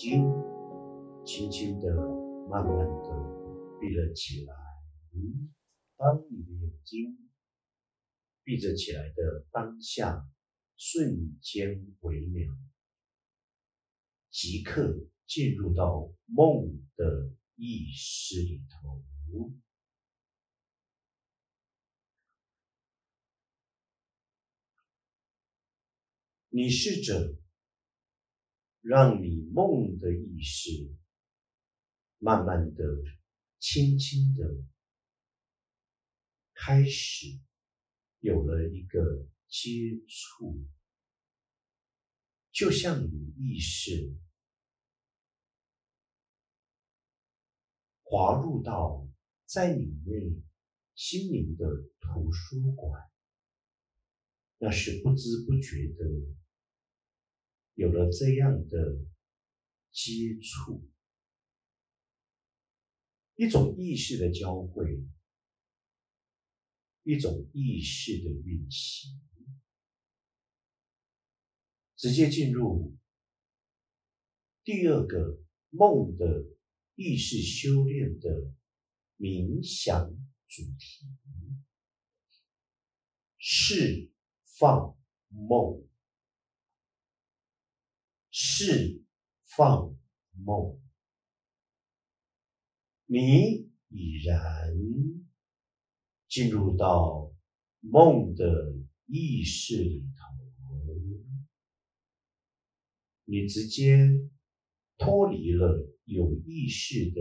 睛，轻轻的、慢慢的闭了起来。当你的眼睛闭着起来的当下，瞬间微秒，即刻进入到梦的意识里头。你试着让你梦的意识慢慢的、轻轻的开始有了一个接触，就像你意识滑入到在你内心灵的图书馆。那是不知不觉的有了这样的接触，一种意识的交汇，一种意识的运行，直接进入第二个梦的意识修炼的冥想主题释。放梦，释放梦，你已然进入到梦的意识里头，你直接脱离了有意识的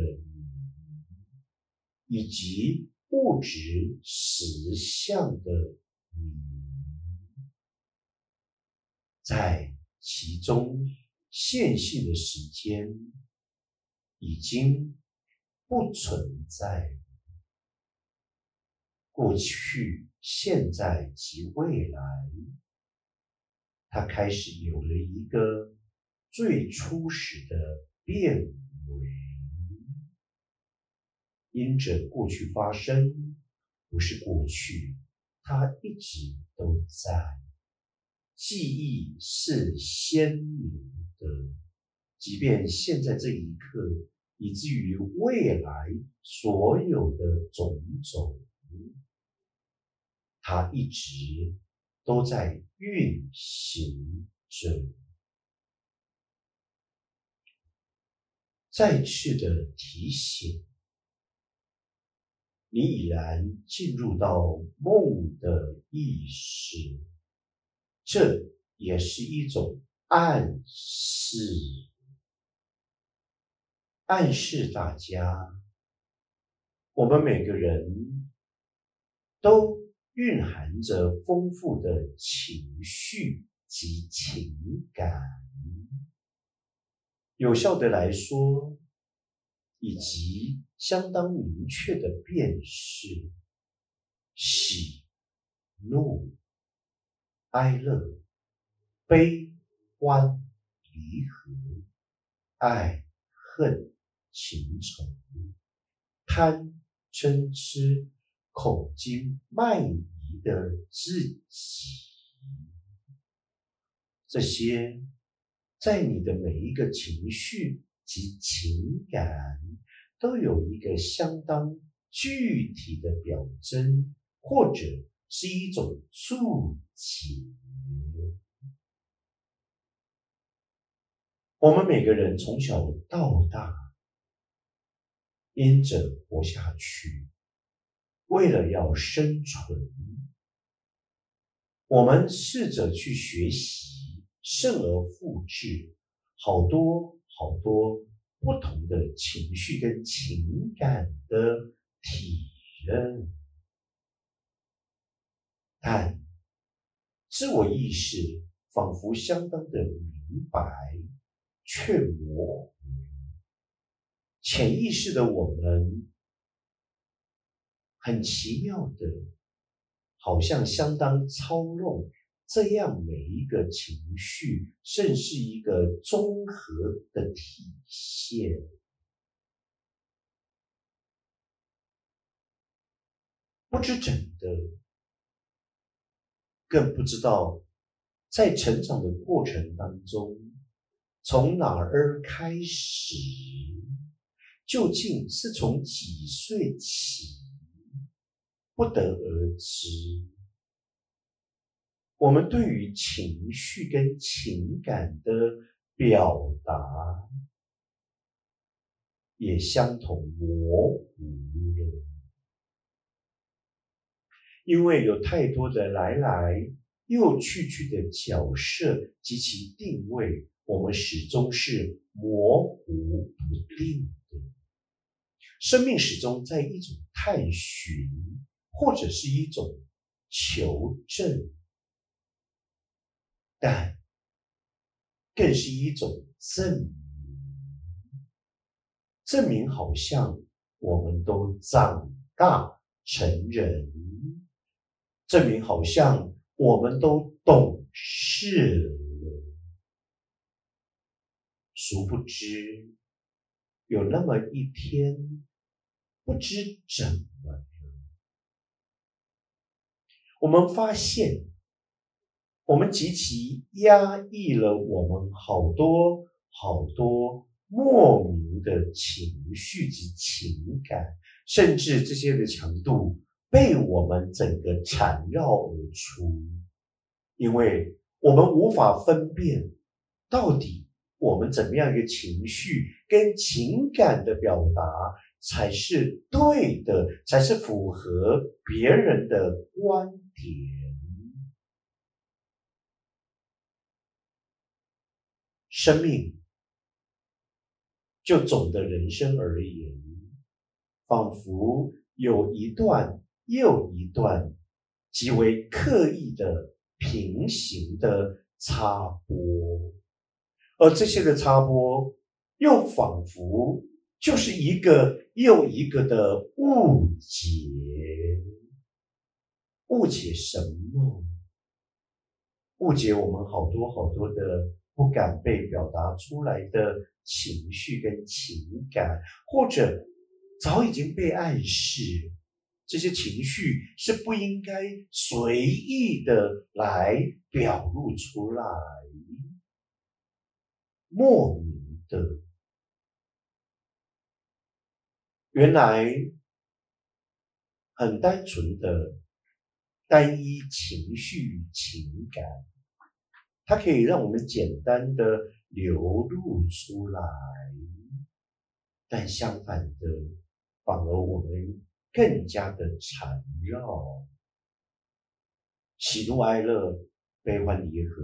你，以及物质实相的你。在其中，线性的时间已经不存在。过去、现在及未来，它开始有了一个最初始的变为。因着过去发生，不是过去，它一直都在。记忆是鲜明的，即便现在这一刻，以至于未来所有的种种，它一直都在运行着。再次的提醒，你已然进入到梦的意识。这也是一种暗示，暗示大家，我们每个人都蕴含着丰富的情绪及情感，有效的来说，以及相当明确的辨识，喜怒。哀乐、悲欢、离合、爱恨情仇、贪嗔痴、恐惊慢疑的自己，这些在你的每一个情绪及情感，都有一个相当具体的表征，或者。是一种注解。我们每个人从小到大，因着活下去，为了要生存，我们试着去学习，甚而复制好多好多不同的情绪跟情感的体验。但自我意识仿佛相当的明白，却模糊。潜意识的我们，很奇妙的，好像相当操弄这样每一个情绪，甚是一个综合的体现。不知怎的。更不知道，在成长的过程当中，从哪儿开始？究竟是从几岁起？不得而知。我们对于情绪跟情感的表达，也相同模糊了，因为有太多的来来又去去的角色及其定位，我们始终是模糊不定的。生命始终在一种探寻，或者是一种求证。但更是一种证明，证明好像我们都长大成人，证明好像我们都懂事了。殊不知，有那么一天，不知怎么了，我们发现。我们极其压抑了我们好多好多莫名的情绪及情感，甚至这些的强度被我们整个缠绕而出，因为我们无法分辨到底我们怎么样一个情绪跟情感的表达才是对的，才是符合别人的观点。生命，就总的人生而言，仿佛有一段又一段极为刻意的平行的插播，而这些的插播，又仿佛就是一个又一个的误解。误解什么？误解我们好多好多的。不敢被表达出来的情绪跟情感，或者早已经被暗示，这些情绪是不应该随意的来表露出来，莫名的，原来很单纯的单一情绪情感。它可以让我们简单的流露出来，但相反的，反而我们更加的缠绕。喜怒哀乐、悲欢离合、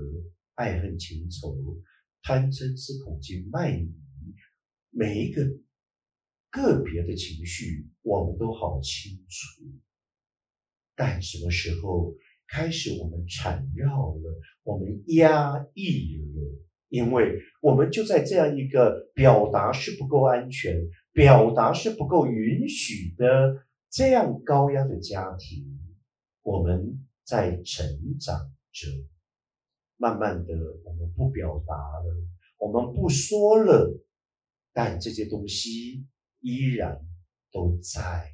爱恨情仇、贪嗔痴恐惧慢疑，每一个个别的情绪，我们都好清楚。但什么时候？开始，我们缠绕了，我们压抑了，因为我们就在这样一个表达是不够安全、表达是不够允许的这样高压的家庭，我们在成长着。慢慢的，我们不表达了，我们不说了，但这些东西依然都在。